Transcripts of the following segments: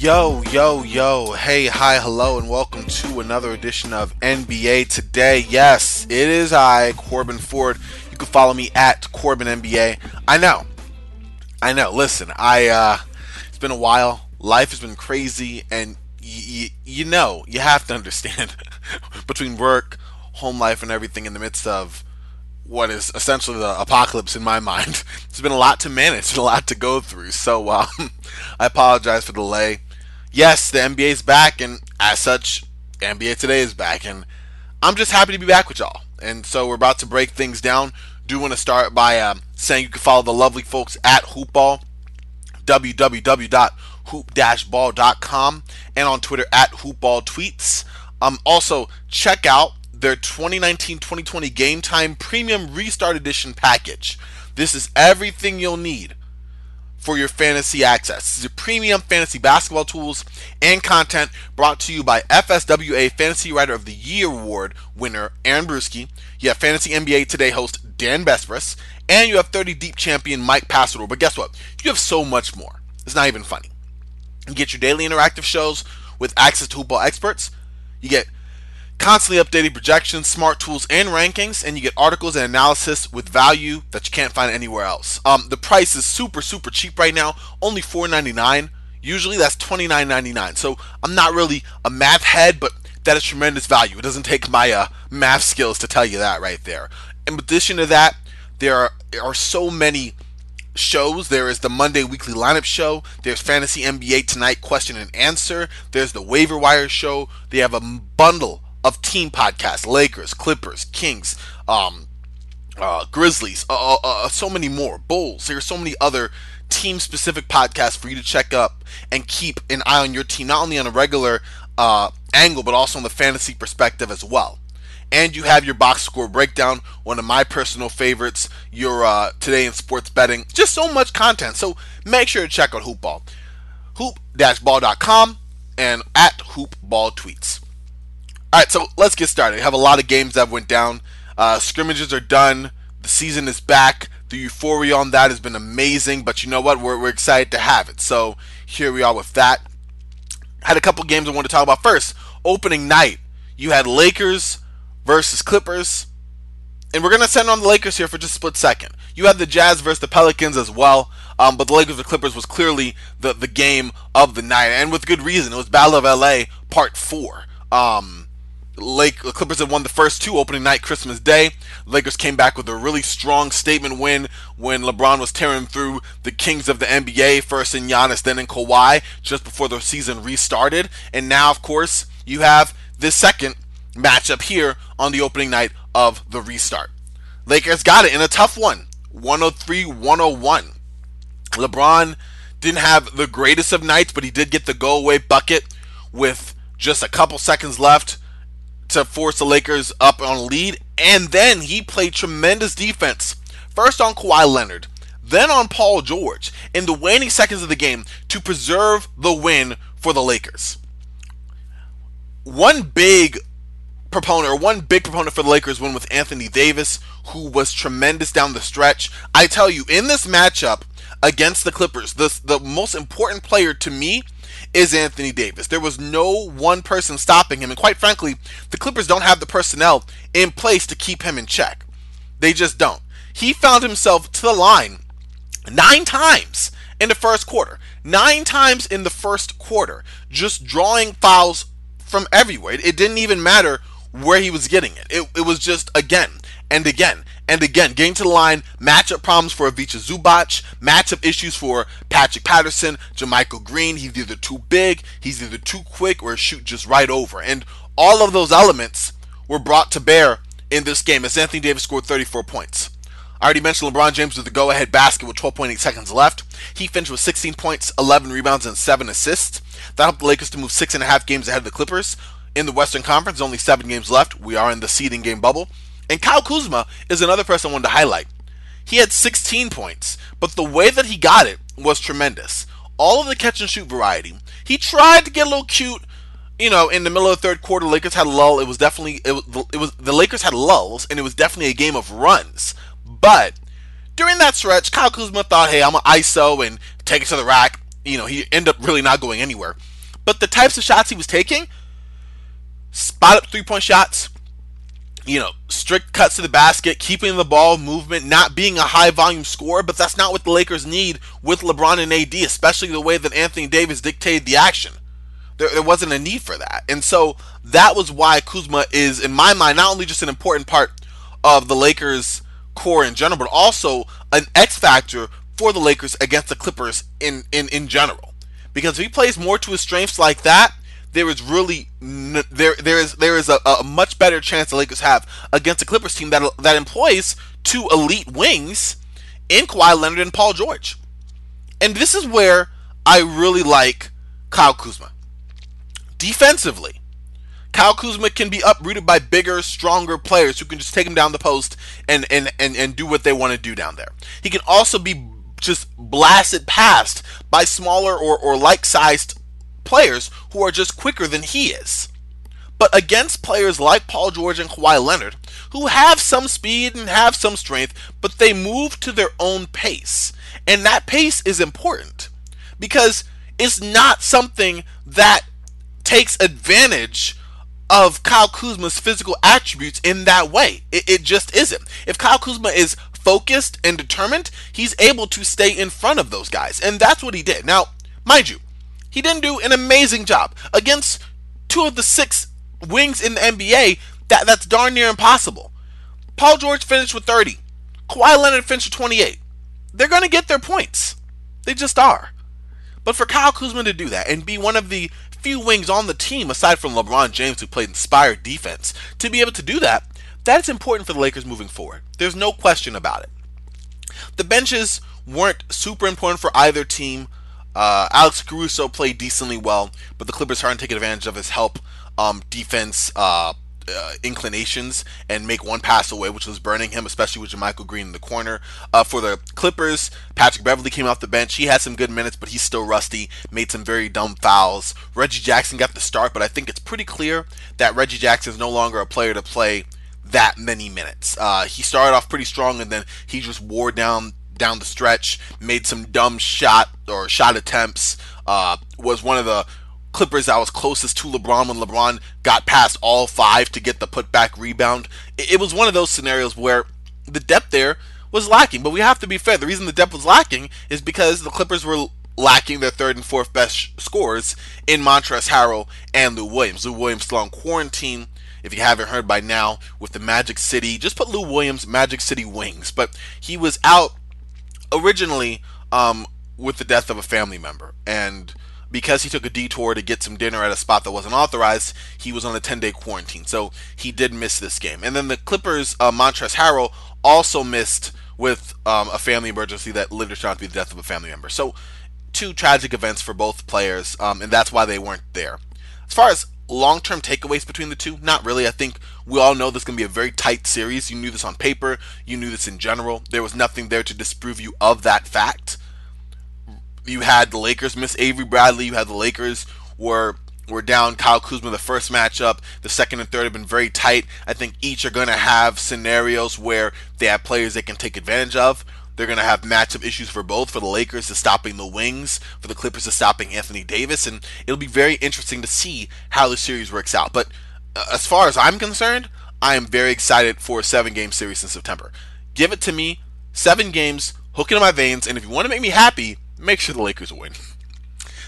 Yo, yo, yo, hey, hi, hello, and welcome to another edition of NBA Today. Yes, it is I, Corbin Ford. You can follow me at Corbin NBA. I know, I know, listen, I, uh, it's been a while, life has been crazy, and y- y- you know, you have to understand between work, home life, and everything in the midst of what is essentially the apocalypse in my mind. It's been a lot to manage, a lot to go through. So um, I apologize for the delay yes, the NBA is back, and as such, NBA Today is back, and I'm just happy to be back with y'all. And so we're about to break things down. Do want to start by um, saying you can follow the lovely folks at Hoopball, www.hoop-ball.com, and on Twitter at Hoopball Tweets. Um, also, check out their 2019-2020 Game Time Premium Restart Edition package. This is everything you'll need for your fantasy access. Is your premium fantasy basketball tools and content brought to you by FSWA Fantasy Writer of the Year Award winner Aaron Bruski. You have Fantasy NBA Today host Dan Besbris, and you have 30 Deep champion Mike Passador. But guess what? You have so much more. It's not even funny. You get your daily interactive shows with access to hoopball experts. You get constantly updated projections, smart tools, and rankings, and you get articles and analysis with value that you can't find anywhere else. Um, the price is super, super cheap right now, only $4.99. Usually that's $29.99. So I'm not really a math head, but that is tremendous value. It doesn't take my uh, math skills to tell you that right there. In addition to that, there are, there are so many shows. There is the Monday weekly lineup show. There's Fantasy NBA Tonight question and answer. There's the waiver wire show. They have a bundle of team podcasts Lakers, Clippers, Kings, um, uh, Grizzlies, uh, uh, uh, so many more, Bulls. There's so many other team specific podcasts for you to check up and keep an eye on your team, not only on a regular uh, angle, but also on the fantasy perspective as well. And you have your box score breakdown, one of my personal favorites, your uh, Today in Sports Betting. Just so much content. So make sure to check out Hoopball. Hoop-ball.com and at Hoopball Tweets. All right, so let's get started. We have a lot of games that went down. Uh, scrimmages are done. The season is back. The euphoria on that has been amazing, but you know what? We're, we're excited to have it. So here we are with that. Had a couple games I want to talk about. First, opening night, you had Lakers versus Clippers. And we're going to send on the Lakers here for just a split second. You had the Jazz versus the Pelicans as well, um, but the Lakers and Clippers was clearly the, the game of the night, and with good reason. It was Battle of LA Part 4. Um, Lake the Clippers had won the first two opening night Christmas Day. Lakers came back with a really strong statement win when LeBron was tearing through the kings of the NBA, first in Giannis, then in Kawhi, just before the season restarted. And now, of course, you have this second matchup here on the opening night of the restart. Lakers got it in a tough one, 103-101. LeBron didn't have the greatest of nights, but he did get the go-away bucket with just a couple seconds left to force the Lakers up on a lead, and then he played tremendous defense. First on Kawhi Leonard, then on Paul George in the waning seconds of the game to preserve the win for the Lakers. One big proponent or one big proponent for the Lakers win with Anthony Davis, who was tremendous down the stretch. I tell you, in this matchup against the Clippers, the, the most important player to me is Anthony Davis. There was no one person stopping him, and quite frankly, the Clippers don't have the personnel in place to keep him in check. They just don't. He found himself to the line nine times in the first quarter. Nine times in the first quarter, just drawing fouls from everywhere. It didn't even matter where he was getting it. It, it was just again and again and again getting to the line, matchup problems for Ivica Zubac, matchup issues for Patrick Patterson, JaMychal Green. He's either too big, he's either too quick, or shoot just right over. And all of those elements were brought to bear in this game as Anthony Davis scored 34 points. I already mentioned LeBron James with the go ahead basket with 12.8 seconds left. He finished with 16 points, 11 rebounds, and 7 assists. That helped the Lakers to move six and a half games ahead of the Clippers. In the Western Conference, only seven games left. We are in the seeding game bubble. And Kyle Kuzma is another person I wanted to highlight. He had 16 points, but the way that he got it was tremendous. All of the catch and shoot variety. He tried to get a little cute you know, in the middle of the third quarter, Lakers had a lull. It was definitely it was, it was the Lakers had lulls, and it was definitely a game of runs. But during that stretch, Kyle Kuzma thought, "Hey, I'm an ISO and take it to the rack." You know, he ended up really not going anywhere. But the types of shots he was taking, spot up three point shots, you know, strict cuts to the basket, keeping the ball movement, not being a high volume scorer, but that's not what the Lakers need with LeBron and AD, especially the way that Anthony Davis dictated the action. There, there wasn't a need for that. And so that was why Kuzma is, in my mind, not only just an important part of the Lakers' core in general, but also an X factor for the Lakers against the Clippers in, in, in general. Because if he plays more to his strengths like that, there is really there there is there is a, a much better chance the Lakers have against a Clippers team that that employs two elite wings in Kawhi Leonard and Paul George. And this is where I really like Kyle Kuzma. Defensively, Kyle Kuzma can be uprooted by bigger, stronger players who can just take him down the post and and and, and do what they want to do down there. He can also be just blasted past by smaller or, or like sized players who are just quicker than he is. But against players like Paul George and Kawhi Leonard, who have some speed and have some strength, but they move to their own pace. And that pace is important because it's not something that takes advantage of Kyle Kuzma's physical attributes in that way. It, it, just isn't. If Kyle Kuzma is focused and determined, he's able to stay in front of those guys. And that's what he did. Now, mind you, he didn't do an amazing job against two of the six wings in the NBA. That, that's darn near impossible. Paul George finished with 30. Kawhi Leonard finished with 28. They're going to get their points. They just are. But for Kyle Kuzma to do that and be one of the few wings on the team aside from LeBron James who played inspired defense to be able to do that, that's important for the Lakers moving forward. There's no question about it. The benches weren't super important for either team. Uh, Alex Caruso played decently well, but the Clippers aren't taking advantage of his help um, defense uh, uh, inclinations and make one pass away, which was burning him, especially with JaMychal Green in the corner. Uh, for the Clippers, Patrick Beverley came off the bench. He had some good minutes, but he's still rusty, made some very dumb fouls. Reggie Jackson got the start, but I think it's pretty clear that Reggie Jackson is no longer a player to play that many minutes. Uh, he started off pretty strong, and then he just wore down down the stretch, made some dumb shot or shot attempts. Uh, was one of the Clippers that was closest to LeBron when LeBron got past all five to get the putback rebound. It, it was one of those scenarios where the depth there was lacking. But we have to be fair. The reason the depth was lacking is because the Clippers were lacking their third and fourth best scorers in Montrezl Harrell and Lou Williams. Lou Williams still on quarantine. If you haven't heard by now, with the Magic City, just put Lou Williams Magic City Wings. But he was out originally um, with the death of a family member, and because he took a detour to get some dinner at a spot that wasn't authorized, he was on a 10 day quarantine. So he did miss this game. And then the Clippers, uh, Montrezl Harrell, also missed with um, a family emergency that later turned out to be the death of a family member. So two tragic events for both players, um, and that's why they weren't there. As far as long term takeaways between the two, not really. I think we all know this is going to be a very tight series. You knew this on paper, you knew this in general. There was nothing there to disprove you of that fact you had the Lakers miss Avery Bradley. You had the Lakers were were down Kyle Kuzma the first matchup. The second and third have been very tight. I think each are going to have scenarios where they have players they can take advantage of. They're going to have matchup issues for both. For the Lakers to stopping the wings, for the Clippers to stopping Anthony Davis, and it'll be very interesting to see how the series works out. But uh, as far as I'm concerned, I am very excited for a seven game series in September. Give it to me, seven games, hook in my veins, and if you want to make me happy, make sure the Lakers win.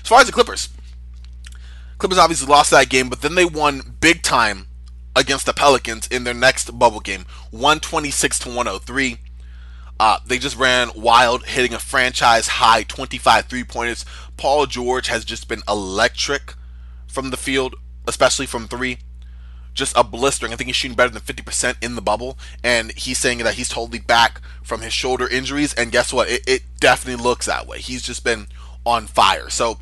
As far as the Clippers, Clippers obviously lost that game, but then they won big time against the Pelicans in their next bubble game, 126 to 103. Uh, they just ran wild, hitting a franchise high 25 three pointers. Paul George has just been electric from the field, especially from three. Just a blistering. I think he's shooting better than 50% in the bubble. And he's saying that he's totally back from his shoulder injuries. And guess what? It, it definitely looks that way. He's just been on fire. So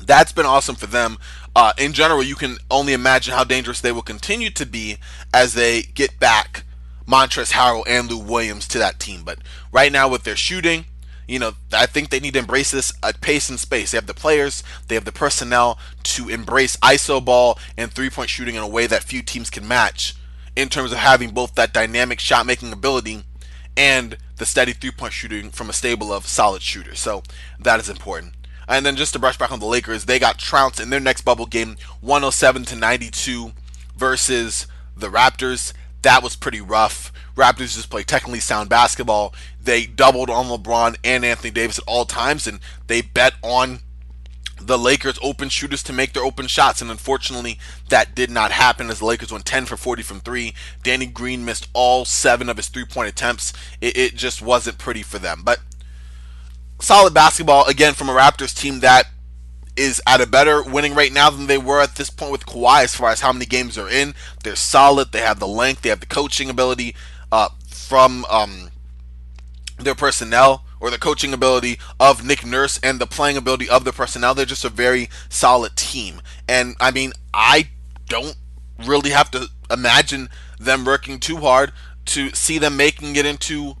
that's been awesome for them. Uh, in general, you can only imagine how dangerous they will continue to be as they get back Montrezl Harrell and Lou Williams to that team. But right now, with their shooting, you know, I think they need to embrace this at pace and space. They have the players, they have the personnel to embrace ISO ball and three point shooting in a way that few teams can match in terms of having both that dynamic shot making ability and the steady three point shooting from a stable of solid shooters. So that is important. And then just to brush back on the Lakers, they got trounced in their next bubble game 107 to 92 versus the Raptors that was pretty rough. Raptors just play technically sound basketball. They doubled on LeBron and Anthony Davis at all times, and they bet on the Lakers open shooters to make their open shots, and unfortunately, that did not happen as the Lakers went 10 for 40 from three. Danny Green missed all seven of his three point attempts. It, it just wasn't pretty for them. But solid basketball, again, from a Raptors team that is at a better winning rate now than they were at this point with Kawhi as far as how many games they're in. They're solid. They have the length. They have the coaching ability uh, from um, their personnel or the coaching ability of Nick Nurse and the playing ability of the personnel. They're just a very solid team. And I mean, I don't really have to imagine them working too hard to see them making it into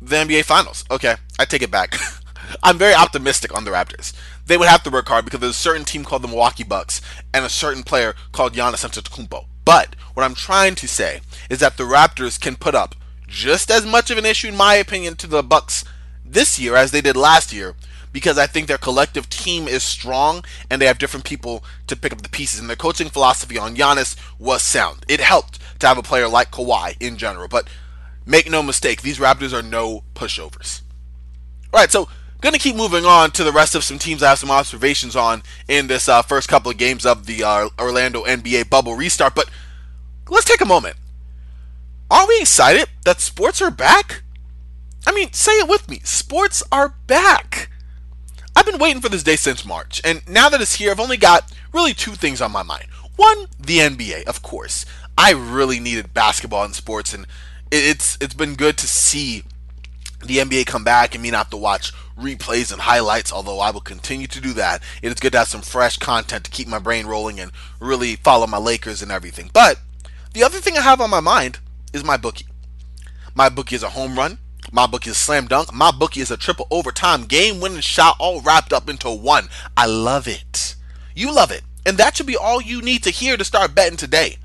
the NBA Finals. Okay, I take it back. I'm very optimistic on the Raptors they would have to work hard because there's a certain team called the Milwaukee Bucks and a certain player called Giannis Antetokounmpo. But what I'm trying to say is that the Raptors can put up just as much of an issue, in my opinion, to the Bucks this year as they did last year because I think their collective team is strong and they have different people to pick up the pieces. And their coaching philosophy on Giannis was sound. It helped to have a player like Kawhi in general. But make no mistake, these Raptors are no pushovers. All right, so Going to keep moving on to the rest of some teams I have some observations on in this uh, first couple of games of the uh, Orlando NBA bubble restart. But let's take a moment. Aren't we excited that sports are back? I mean, say it with me. Sports are back. I've been waiting for this day since March, and now that it's here, I've only got really two things on my mind. One, the NBA, of course. I really needed basketball and sports, and it's it's been good to see the NBA come back and me not have to watch replays and highlights, although I will continue to do that. It is good to have some fresh content to keep my brain rolling and really follow my Lakers and everything. But the other thing I have on my mind is my bookie. My bookie is a home run. My bookie is slam dunk. My bookie is a triple overtime game winning shot all wrapped up into one. I love it. You love it. And that should be all you need to hear to start betting today.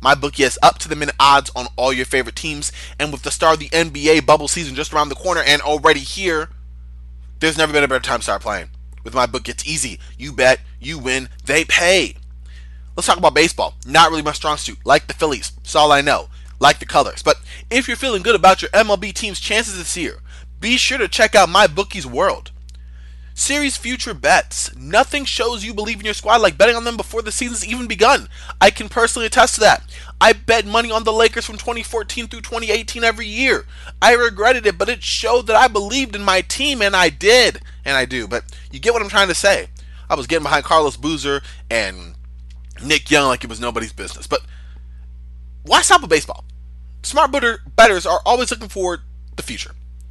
My bookie has up to the minute odds on all your favorite teams, and with the start of the NBA bubble season just around the corner and already here, there's never been a better time to start playing. With my book, it's easy. You bet, you win, they pay. Let's talk about baseball. Not really my strong suit. Like the Phillies. That's all I know. Like the colors. But if you're feeling good about your MLB team's chances this year, be sure to check out my bookie's world. Series future bets. Nothing shows you believe in your squad like betting on them before the season's even begun. I can personally attest to that. I bet money on the Lakers from 2014 through 2018 every year. I regretted it, but it showed that I believed in my team, and I did. And I do. But you get what I'm trying to say. I was getting behind Carlos Boozer and Nick Young like it was nobody's business. But why stop with baseball? Smart betters are always looking for the future.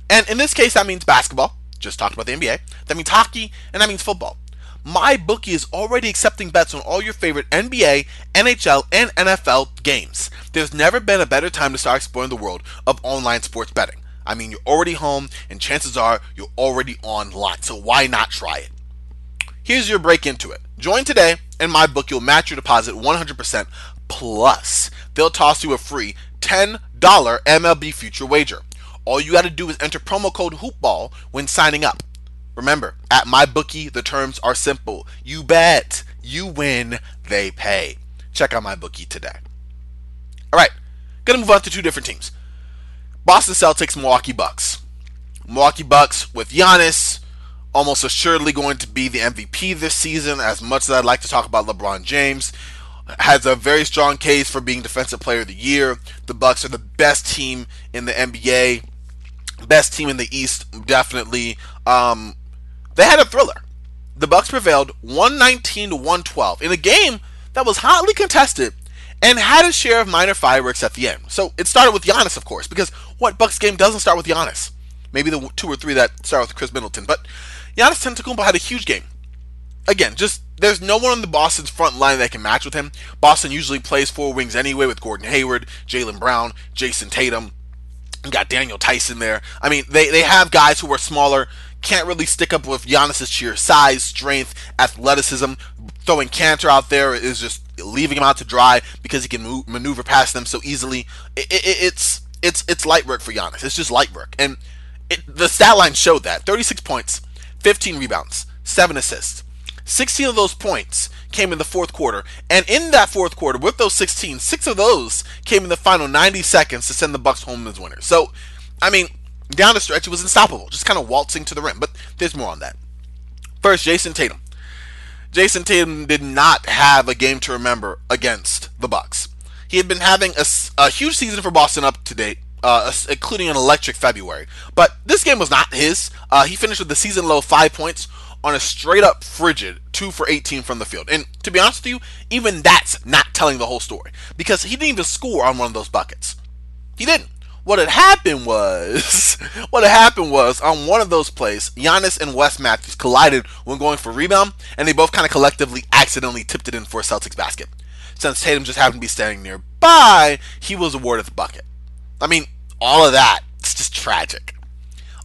And in this case, that means basketball just talked about the NBA. That means hockey, and that means football. My bookie is already accepting bets on all your favorite NBA, NHL, and NFL games. There's never been a better time to start exploring the world of online sports betting. I mean, you're already home, and chances are you're already online, so why not try it? Here's your break into it. Join today, and my book will match your deposit 100%. Plus, they'll toss you a free $10 MLB future wager. All you got to do is enter promo code HoopBall when signing up. Remember, at MyBookie, the terms are simple. You bet, you win, they pay. Check out MyBookie today. All right, gonna move on to two different teams. Boston Celtics, Milwaukee Bucks. Milwaukee Bucks with Giannis, almost assuredly going to be the MVP this season. As much as I'd like to talk about LeBron James, has a very strong case for being defensive player of the year. The Bucks are the best team in the NBA, best team in the East, definitely. Um, they had a thriller. The Bucks prevailed 119 to 112 in a game that was hotly contested and had a share of minor fireworks at the end. So it started with Giannis, of course, because what Bucks game doesn't start with Giannis? Maybe the two or three that start with Khris Middleton, but Giannis Antetokounmpo had a huge game. Again, just there's no one on the Boston's front line that can match with him. Boston usually plays four wings anyway with Gordon Hayward, Jaylen Brown, Jayson Tatum. You got Daniel Tyson there. I mean, they, they have guys who are smaller, can't really stick up with Giannis's sheer size, strength, athleticism. Throwing Kanter out there is just leaving him out to dry because he can maneuver past them so easily. It, it, it's it's it's light work for Giannis. It's just light work, and it, the stat line showed that: 36 points, 15 rebounds, seven assists. 16 of those points came in the fourth quarter. And in that fourth quarter, with those 16, six of those came in the final 90 seconds to send the Bucks home as winners. So, I mean, down the stretch, it was unstoppable, just kind of waltzing to the rim. But there's more on that. First, Jayson Tatum. Jayson Tatum did not have a game to remember against the Bucks. He had been having a, a huge season for Boston up to date, uh, including an electric February. But this game was not his. Uh, he finished with the season low five points on a straight up frigid 2 for 18 from the field. And to be honest with you, even that's not telling the whole story because he didn't even score on one of those buckets. He didn't. What had happened was, what had happened was on one of those plays, Giannis and Wes Matthews collided when going for rebound, and they both kind of collectively accidentally tipped it in for a Celtics basket. Since Tatum just happened to be standing nearby, he was awarded the bucket. I mean, all of that, it's just tragic.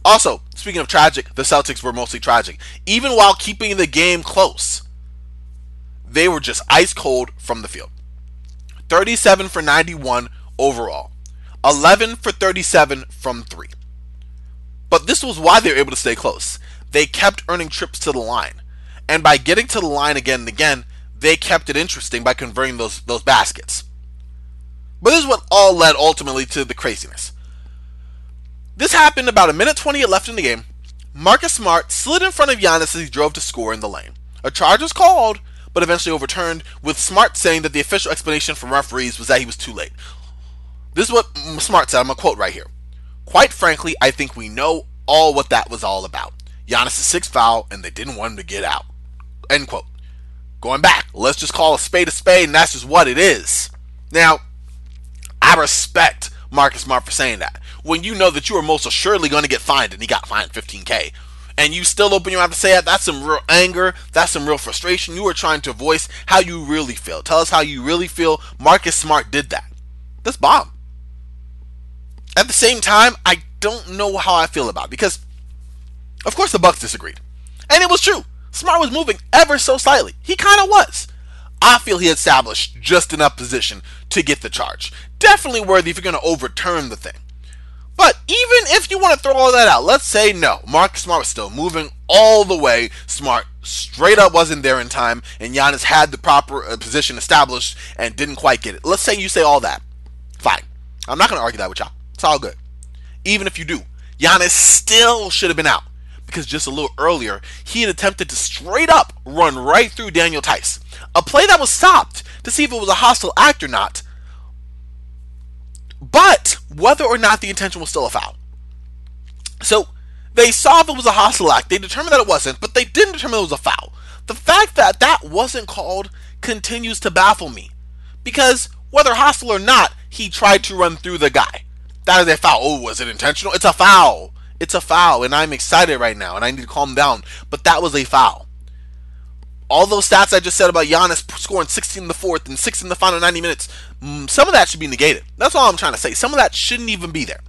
Also, speaking of tragic, the Celtics were mostly tragic. Even while keeping the game close, they were just ice cold from the field. 37 for 91 overall, 11 for 37 from 3. But this was why they were able to stay close. They kept earning trips to the line. And by getting to the line again and again, they kept it interesting by converting those, those baskets. But this is what all led ultimately to the craziness. This happened about a minute 20 left in the game. Marcus Smart slid in front of Giannis as he drove to score in the lane. A charge was called, but eventually overturned, with Smart saying that the official explanation from referees was that he was too late. This is what Smart said. I'm going to quote right here. Quite frankly, I think we know all what that was all about. Giannis' sixth foul, and they didn't want him to get out. End quote. Going back, let's just call a spade a spade, and that's just what it is. Now, I respect Marcus Smart for saying that when you know that you are most assuredly going to get fined, and he got fined 15k, and you still open your mouth to say that, that's some real anger, that's some real frustration. You are trying to voice how you really feel. Tell us how you really feel. Marcus Smart did that. That's bomb. At the same time, I don't know how I feel about it because, of course, the Bucks disagreed, and it was true. Smart was moving ever so slightly. He kind of was. I feel he established just enough position to get the charge. Definitely worthy if you're going to overturn the thing. But even if you want to throw all that out, let's say no, Marcus Smart was still moving all the way. Smart straight up wasn't there in time, and Giannis had the proper uh, position established and didn't quite get it. Let's say you say all that. Fine. I'm not going to argue that with y'all. It's all good. Even if you do, Giannis still should have been out because just a little earlier, he had attempted to straight up run right through Daniel Theis. A play that was stopped to see if it was a hostile act or not, but whether or not the intention was still a foul. So they saw if it was a hostile act. They determined that it wasn't, but they didn't determine it was a foul. The fact that that wasn't called continues to baffle me. Because whether hostile or not, he tried to run through the guy. That is a foul. Oh, was it intentional? It's a foul. It's a foul, and I'm excited right now, and I need to calm down. But that was a foul all those stats I just said about Giannis scoring 16 in the fourth and 6 in the final 90 minutes, mm, some of that should be negated. That's all I'm trying to say. Some of that shouldn't even be there.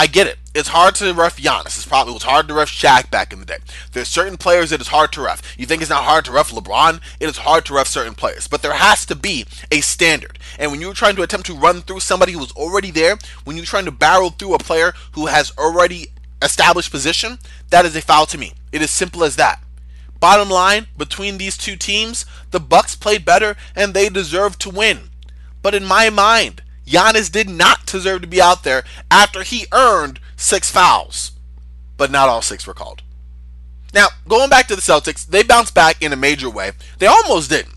I get it. It's hard to ref Giannis. It's probably it was hard to ref Shaq back in the day. There's certain players that it's hard to ref. You think it's not hard to ref LeBron? It is hard to ref certain players. But there has to be a standard. And when you're trying to attempt to run through somebody who was already there, when you're trying to barrel through a player who has already established position, that is a foul to me. It is simple as that. Bottom line, between these two teams, the Bucks played better and they deserved to win. But in my mind, Giannis did not deserve to be out there after he earned six fouls. But not all six were called. Now, going back to the Celtics, they bounced back in a major way. They almost didn't.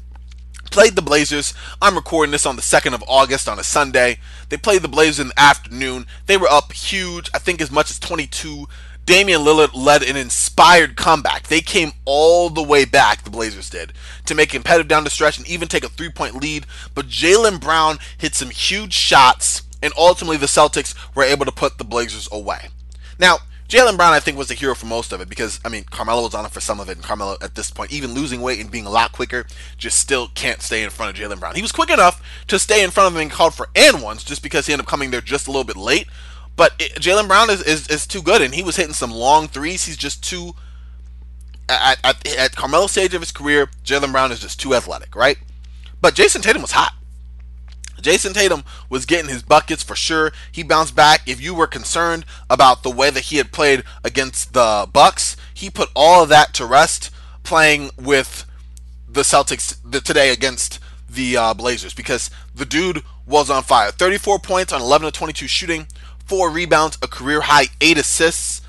played the Blazers. I'm recording this on the 2nd of August on a Sunday. They played the Blazers in the afternoon. They were up huge, I think as much as 22. Damian Lillard led an inspired comeback. They came all the way back, the Blazers did, to make competitive down the stretch and even take a three point lead. But Jaylen Brown hit some huge shots, and ultimately the Celtics were able to put the Blazers away. Now, Jaylen Brown, I think, was the hero for most of it because, I mean, Carmelo was on it for some of it, and Carmelo, at this point, even losing weight and being a lot quicker, just still can't stay in front of Jaylen Brown. He was quick enough to stay in front of him and called for and ones just because he ended up coming there just a little bit late. But Jaylen Brown is, is, is too good, and he was hitting some long threes. He's just too. At, at, at Carmelo's stage of his career, Jaylen Brown is just too athletic, right? But Jayson Tatum was hot. Jayson Tatum was getting his buckets for sure. He bounced back. If you were concerned about the way that he had played against the Bucks, he put all of that to rest playing with the Celtics today against the uh, Blazers because the dude was on fire. 34 points on 11 to 22 shooting, four rebounds, a career high eight assists.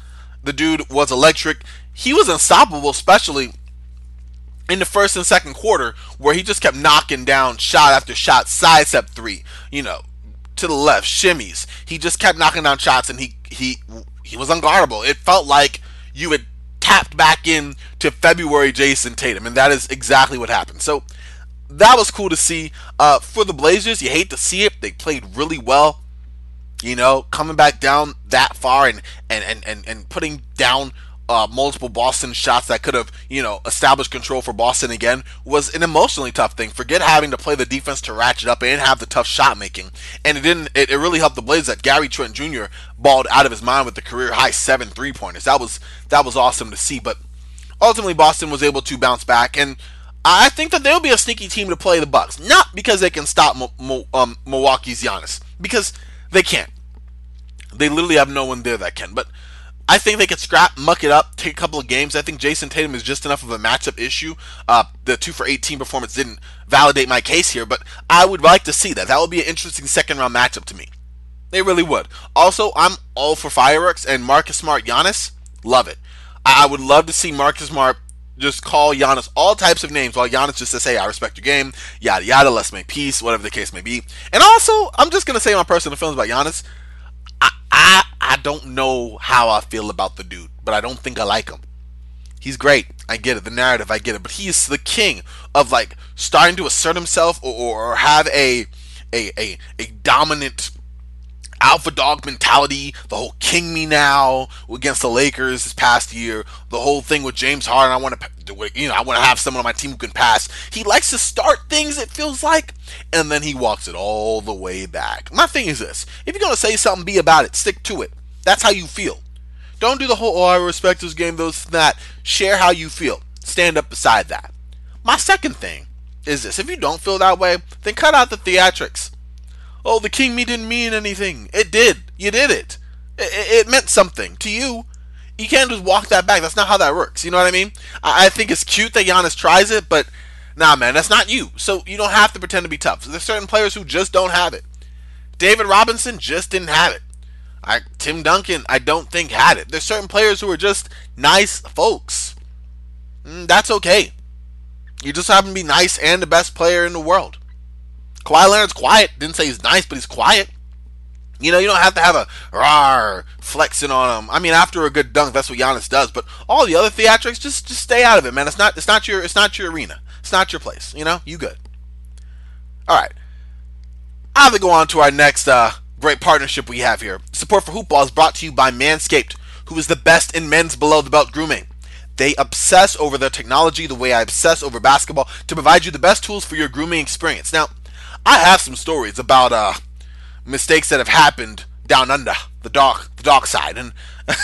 The dude was electric. He was unstoppable, especially in the first and second quarter where he just kept knocking down shot after shot, sidestep three, you know, to the left, shimmies. He just kept knocking down shots and he he he was unguardable. It felt like you had tapped back in to February Jayson Tatum, and that is exactly what happened. So that was cool to see. Uh, for the Blazers, you hate to see it. They played really well. You know, coming back down that far and and and and, and putting down uh, multiple Boston shots that could have, you know, established control for Boston again was an emotionally tough thing. Forget having to play the defense to ratchet up and have the tough shot making. And it didn't. It, it really helped the Blazers that Gary Trent Jr. balled out of his mind with the career high seven three pointers. That was that was awesome to see. But ultimately, Boston was able to bounce back, and I think that they'll be a sneaky team to play the Bucks. Not because they can stop um, Milwaukee's Giannis, because they can't. They literally have no one there that can. But I think they could scrap, muck it up, take a couple of games. I think Jayson Tatum is just enough of a matchup issue. Uh, the two for 18 performance didn't validate my case here, but I would like to see that. That would be an interesting second round matchup to me. They really would. Also, I'm all for fireworks and Marcus Smart, Giannis, love it. I would love to see Marcus Smart just call Giannis all types of names while Giannis just says, hey, I respect your game, yada yada, let's make peace, whatever the case may be. And also, I'm just going to say my personal feelings about Giannis. I, I I don't know how I feel about the dude, but I don't think I like him. He's great. I get it. The narrative, I get it. But he's the king of like starting to assert himself or, or have a, a a a dominant alpha dog mentality, the whole king me now against the Lakers this past year, the whole thing with James Harden. I want to, you know, I want to have someone on my team who can pass. He likes to start things, it feels like, and then he walks it all the way back. My thing is this if you're going to say something, be about it, stick to it. That's how you feel. Don't do the whole, oh, I respect this game, those, that. Share how you feel. Stand up beside that. My second thing is this if you don't feel that way, then cut out the theatrics oh, the king me didn't mean anything. It did. You did it. It, it meant something to you. You can't just walk that back. That's not how that works. You know what I mean? I, I think it's cute that Giannis tries it, but nah, man, that's not you. So you don't have to pretend to be tough. There's certain players who just don't have it. David Robinson just didn't have it. I, Tim Duncan, I don't think had it. There's certain players who are just nice folks. Mm, that's okay. You just happen to be nice and the best player in the world. Kawhi Leonard's quiet. Didn't say he's nice, but he's quiet. You know, you don't have to have a rar flexing on him. I mean, after a good dunk, that's what Giannis does. But all the other theatrics, just just stay out of it, man. It's not it's not your it's not your arena. It's not your place. You know, you good. All right. I have to go on to our next uh, great partnership we have here. Support for Hoopball is brought to you by Manscaped, who is the best in men's below the belt grooming. They obsess over their technology the way I obsess over basketball to provide you the best tools for your grooming experience. Now, I have some stories about uh, mistakes that have happened down under the dark the dark side, and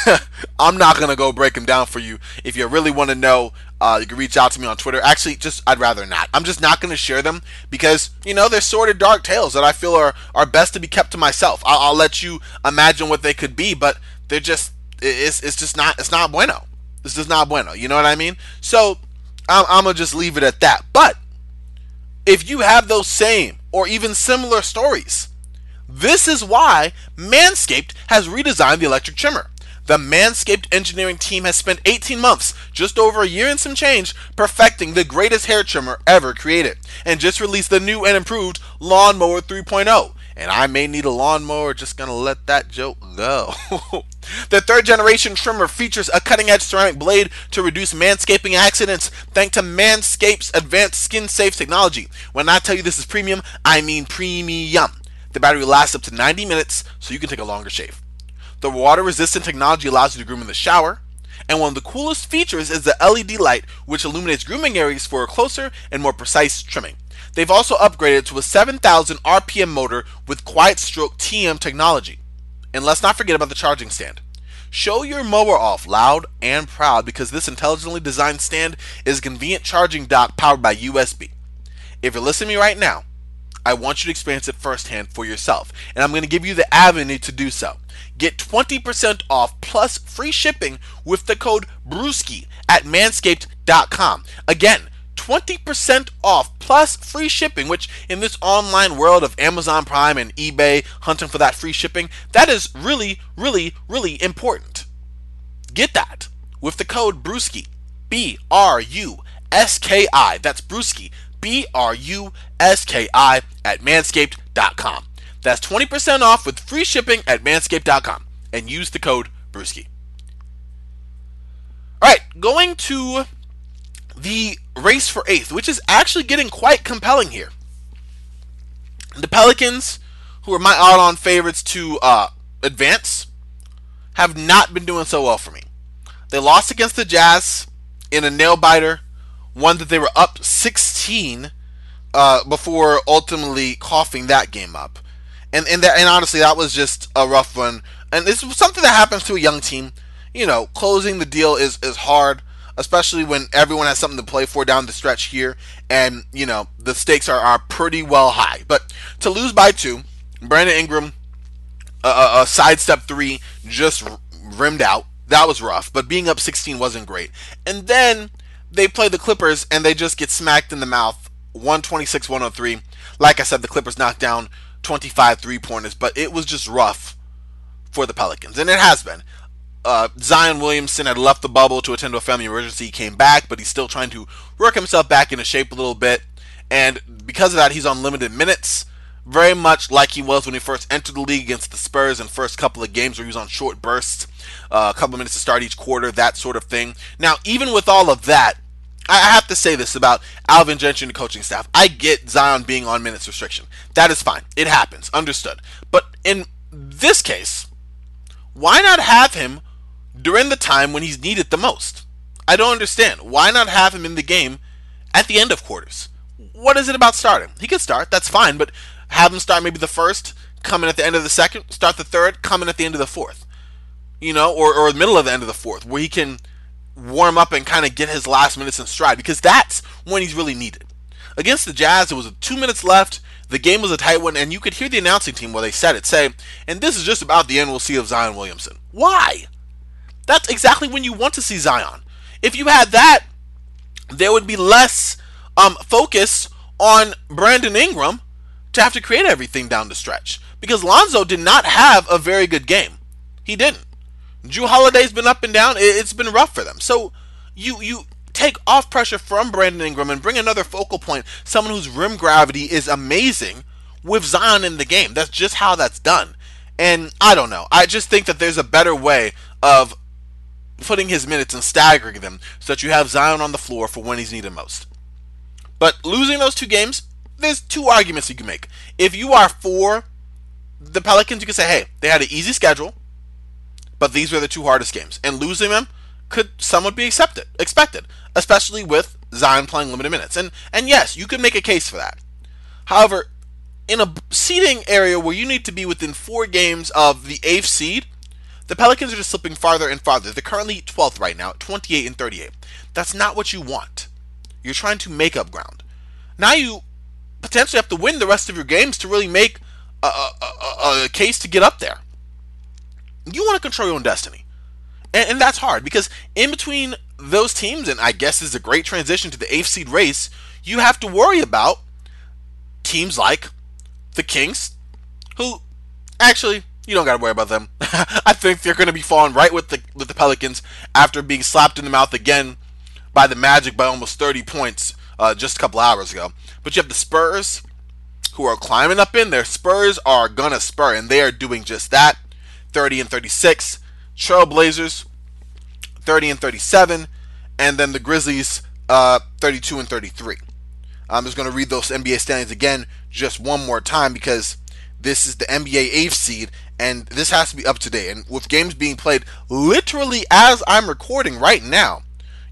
I'm not gonna go break them down for you. If you really want to know, uh, you can reach out to me on Twitter. Actually, just I'd rather not. I'm just not gonna share them because you know they're sort of dark tales that I feel are are best to be kept to myself. I'll, I'll let you imagine what they could be, but they're just it's it's just not it's not bueno. This is not bueno. You know what I mean? So I'm, I'm gonna just leave it at that. But if you have those same or even similar stories. This is why Manscaped has redesigned the electric trimmer. The Manscaped engineering team has spent 18 months, just over a year and some change, perfecting the greatest hair trimmer ever created, and just released the new and improved Lawnmower 3.0. And I may need a lawnmower, just gonna let that joke go. the third generation trimmer features a cutting edge ceramic blade to reduce manscaping accidents thanks to Manscaped's advanced skin safe technology. When I tell you this is premium, I mean premium. The battery lasts up to 90 minutes, so you can take a longer shave. The water resistant technology allows you to groom in the shower. And one of the coolest features is the LED light, which illuminates grooming areas for a closer and more precise trimming. They've also upgraded to a 7,000 RPM motor with quiet stroke TM technology. And let's not forget about the charging stand. Show your mower off loud and proud because this intelligently designed stand is a convenient charging dock powered by USB. If you're listening to me right now, I want you to experience it firsthand for yourself, and I'm going to give you the avenue to do so. Get 20% off plus free shipping with the code BRUSKI at manscaped.com. Again, 20% off plus free shipping, which in this online world of Amazon Prime and eBay hunting for that free shipping, that is really, really, really important. Get that with the code BRUSKI, B R U S K I. That's BRUSKI, B R U S K I at manscaped.com. That's 20% off with free shipping at manscaped.com and use the code BRUSKI. All right, going to the race for eighth, which is actually getting quite compelling here. The Pelicans, who are my odd on favorites to uh, advance, have not been doing so well for me. They lost against the Jazz in a nail biter, one that they were up 16 uh, before ultimately coughing that game up and and that, and honestly, that was just a rough one. And is something that happens to a young team. You know, closing the deal is is hard, especially when everyone has something to play for down the stretch here, and you know the stakes are are pretty well high. But to lose by two, Brandon Ingram, a, a sidestep three just rimmed out. That was rough, but being up 16 wasn't great. And then they play the Clippers and they just get smacked in the mouth 126 103. Like I said, the Clippers knocked down 25 three pointers, but it was just rough for the Pelicans, and it has been. Uh, Zion Williamson had left the bubble to attend to a family emergency. He came back, but he's still trying to work himself back into shape a little bit. And because of that, he's on limited minutes, very much like he was when he first entered the league against the Spurs in the first couple of games where he was on short bursts, uh, a couple of minutes to start each quarter, that sort of thing. Now, even with all of that, I have to say this about Alvin Gentry and the coaching staff. I get Zion being on minutes restriction. That is fine. It happens. Understood. But in this case, why not have him during the time when he's needed the most? I don't understand. Why not have him in the game at the end of quarters? What is it about starting? He could start. That's fine. But have him start maybe the first, come in at the end of the second, start the third, come in at the end of the fourth. You know, or, or the middle of the end of the fourth, where he can warm up and kind of get his last minutes in stride because that's when he's really needed. Against the Jazz, there was two minutes left. The game was a tight one, and you could hear the announcing team while they said it say, and this is just about the end we'll see of Zion Williamson. Why? That's exactly when you want to see Zion. If you had that, there would be less um, focus on Brandon Ingram to have to create everything down the stretch. Because Lonzo did not have a very good game. He didn't. Jrue Holiday's been up and down. It's been rough for them. So you you take off pressure from Brandon Ingram and bring another focal point, someone whose rim gravity is amazing, with Zion in the game. That's just how that's done. And I don't know. I just think that there's a better way of putting his minutes and staggering them so that you have Zion on the floor for when he's needed most. But losing those two games, there's two arguments you can make. If you are for the Pelicans, you can say, hey, they had an easy schedule. But these were the two hardest games, and losing them could somewhat be accepted, expected, especially with Zion playing limited minutes. And and yes, you could make a case for that. However, in a seeding area where you need to be within four games of the eighth seed, the Pelicans are just slipping farther and farther. They're currently 12th right now, 28 and 38. That's not what you want. You're trying to make up ground. Now you potentially have to win the rest of your games to really make a, a, a, a case to get up there you want to control your own destiny. And, and, that's hard because in between those teams, and I guess is a great transition to the eighth seed race, you have to worry about teams like the Kings, who actually, you don't got to worry about them. I think they're going to be falling right with the with the Pelicans after being slapped in the mouth again by the Magic by almost 30 points uh, just a couple hours ago. But you have the Spurs who are climbing up in there. Spurs are gonna spur, and they are doing just that. 30 and 36. Trailblazers 30 and 37, and then the Grizzlies uh, 32 and 33. I'm just going to read those NBA standings again just one more time because this is the NBA eighth seed, and this has to be up to date. And with games being played literally as I'm recording right now,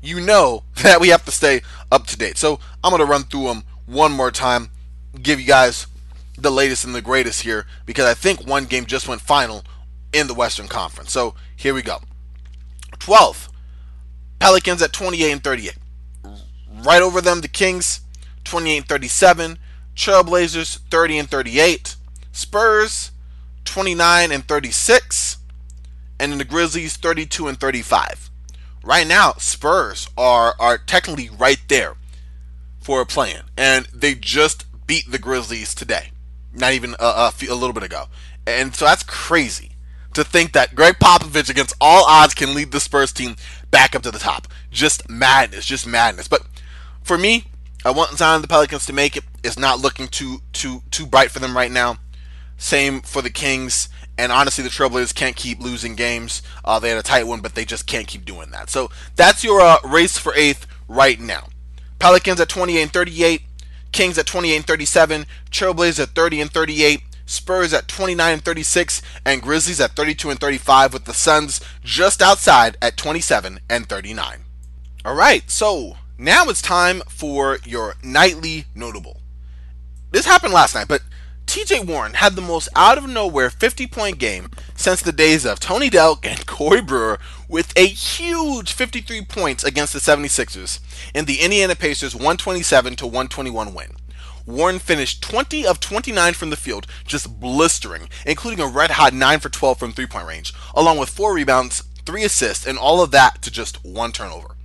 you know that we have to stay up to date. So I'm going to run through them one more time, give you guys the latest and the greatest here because I think one game just went final in the Western Conference. So here we go. 12th, Pelicans at 28 and 38. Right over them, the Kings 28 and 37. Trailblazers 30 and 38. Spurs 29 and 36. And the Grizzlies 32 and 35. Right now, Spurs are are technically right there for a plan, and they just beat the Grizzlies today. Not even a, a, a little bit ago, and so that's crazy to think that Gregg Popovich, against all odds, can lead the Spurs team back up to the top. Just madness, just madness. But for me, I want Zion the Pelicans to make it. It's not looking too too too bright for them right now. Same for the Kings. And honestly, the Trailblazers can't keep losing games. Uh, they had a tight one, but they just can't keep doing that. So that's your uh, race for eighth right now. Pelicans at 28 and 38, Kings at 28 and 37, Trailblazers at 30 and 38, Spurs at 29 and 36, and Grizzlies at 32 and 35, with the Suns just outside at 27 and 39. All right, so now it's time for your nightly notable. This happened last night, but TJ Warren had the most out of nowhere 50 point game since the days of Tony Delk and Corey Brewer with a huge 53 points against the 76ers in the Indiana Pacers 127 to 121 win. Warren finished 20 of 29 from the field, just blistering, including a red hot 9 for 12 from three point range, along with 4 rebounds, 3 assists, and all of that to just one turnover.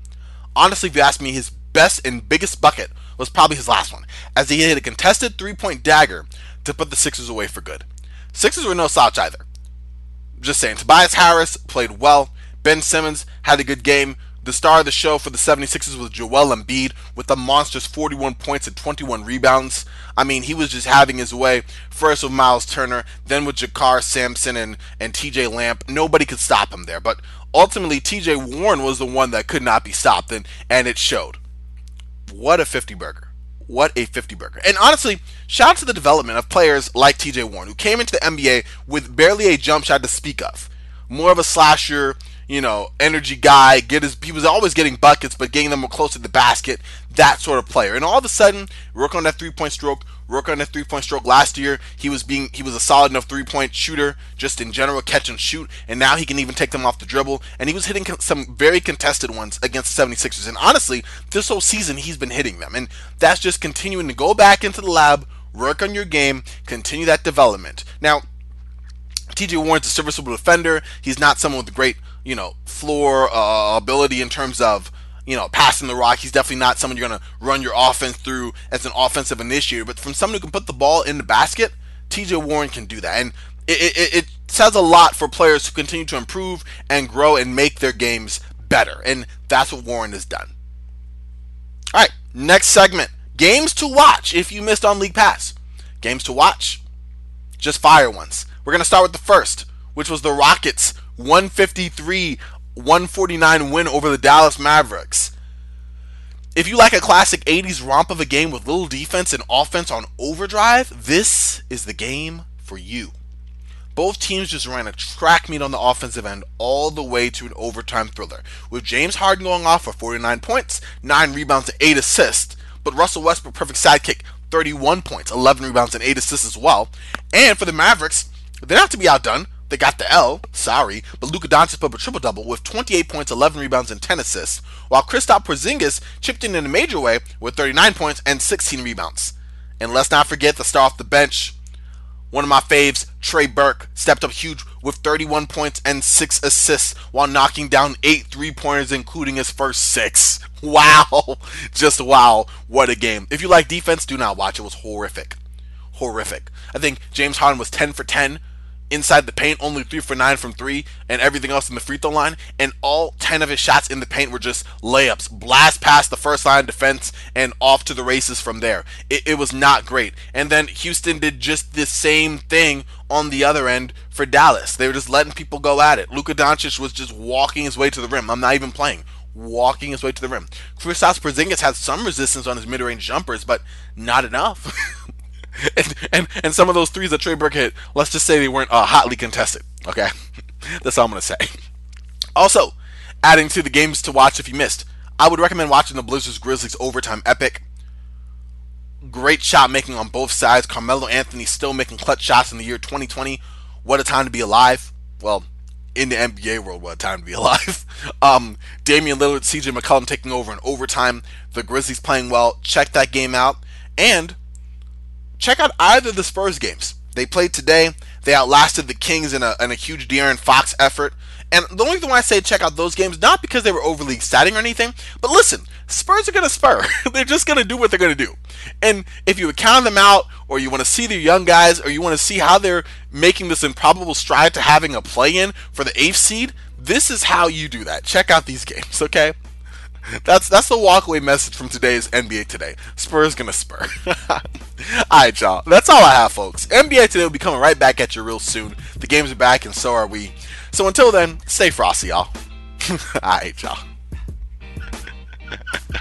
Honestly, if you ask me, his best and biggest bucket was probably his last one, as he hit a contested three point dagger to put the Sixers away for good. Sixers were no slouch either. Just saying, Tobias Harris played well. Ben Simmons had a good game. The star of the show for the 76ers was Joel Embiid with a monstrous 41 points and 21 rebounds. I mean, he was just having his way. First with Miles Turner, then with JaKarr Sampson and, and TJ Lamp. Nobody could stop him there. But ultimately, TJ Warren was the one that could not be stopped, and, and it showed. What a 50 burger. What a 50 burger. And honestly, shout out to the development of players like TJ Warren, who came into the NBA with barely a jump shot to speak of. More of a slasher, you know, energy guy. Get his he was always getting buckets, but getting them close to the basket. That sort of player. And all of a sudden, work on that three point stroke. Work on that three point stroke. Last year, he was being he was a solid enough three point shooter, just in general, catch and shoot. And now he can even take them off the dribble. And he was hitting some very contested ones against the 76ers. And honestly, this whole season he's been hitting them. And that's just continuing to go back into the lab, work on your game, continue that development. Now, TJ Warren's a serviceable defender. He's not someone with great you know, floor uh, ability in terms of, you know, passing the rock. He's definitely not someone you're going to run your offense through as an offensive initiator. But from someone who can put the ball in the basket, TJ Warren can do that. And it, it, it says a lot for players to continue to improve and grow and make their games better. And that's what Warren has done. All right, next segment games to watch if you missed on League Pass. Games to watch, just fire ones. We're going to start with the first, which was the Rockets 153 149 win over the Dallas Mavericks. If you like a classic 80s romp of a game with little defense and offense on overdrive, this is the game for you. Both teams just ran a track meet on the offensive end all the way to an overtime thriller, with James Harden going off for 49 points, 9 rebounds, and 8 assists, but Russell Westbrook, perfect sidekick, 31 points, 11 rebounds, and 8 assists as well. And for the Mavericks, they're not to be outdone. They got the L, sorry, but Luka Doncic put up a triple double with 28 points, 11 rebounds, and 10 assists, while Kristaps Porzingis chipped in in a major way with 39 points and 16 rebounds. And let's not forget the star off the bench, one of my faves, Trey Burke, stepped up huge with 31 points and 6 assists while knocking down 8 three pointers, including his first 6. Wow! Just wow. What a game. If you like defense, do not watch. It was horrific. Horrific. I think James Harden was 10 for 10 inside the paint, only three for nine from three, and everything else in the free throw line. And all 10 of his shots in the paint were just layups, blast past the first line defense, and off to the races from there. It, it was not great. And then Houston did just the same thing on the other end for Dallas. They were just letting people go at it. Luka Doncic was just walking his way to the rim. I'm not even playing. Walking his way to the rim. Kristaps Porzingis had some resistance on his mid-range jumpers, but not enough. and, and and some of those threes that Trey Burke hit, let's just say they weren't uh, hotly contested. Okay, that's all I'm gonna say. Also, adding to the games to watch if you missed, I would recommend watching the Blazers Grizzlies overtime epic. Great shot making on both sides. Carmelo Anthony still making clutch shots in the year 2020. What a time to be alive. Well, in the NBA world, what a time to be alive. Um, Damian Lillard, CJ McCollum taking over in overtime. The Grizzlies playing well. Check that game out. And check out either of the Spurs games. They played today. They outlasted the Kings in a, in a huge De'Aaron Fox effort. And the only reason why I say check out those games, not because they were overly exciting or anything, but listen, Spurs are going to spur. they're just going to do what they're going to do. And if you count them out, or you want to see their young guys, or you want to see how they're making this improbable stride to having a play in for the eighth seed, this is how you do that. Check out these games, okay? That's that's the walkaway message from today's NBA Today. Spurs gonna spur. all right, y'all. That's all I have, folks. NBA Today will be coming right back at you real soon. The games are back, and so are we. So until then, stay frosty, y'all. all right, y'all.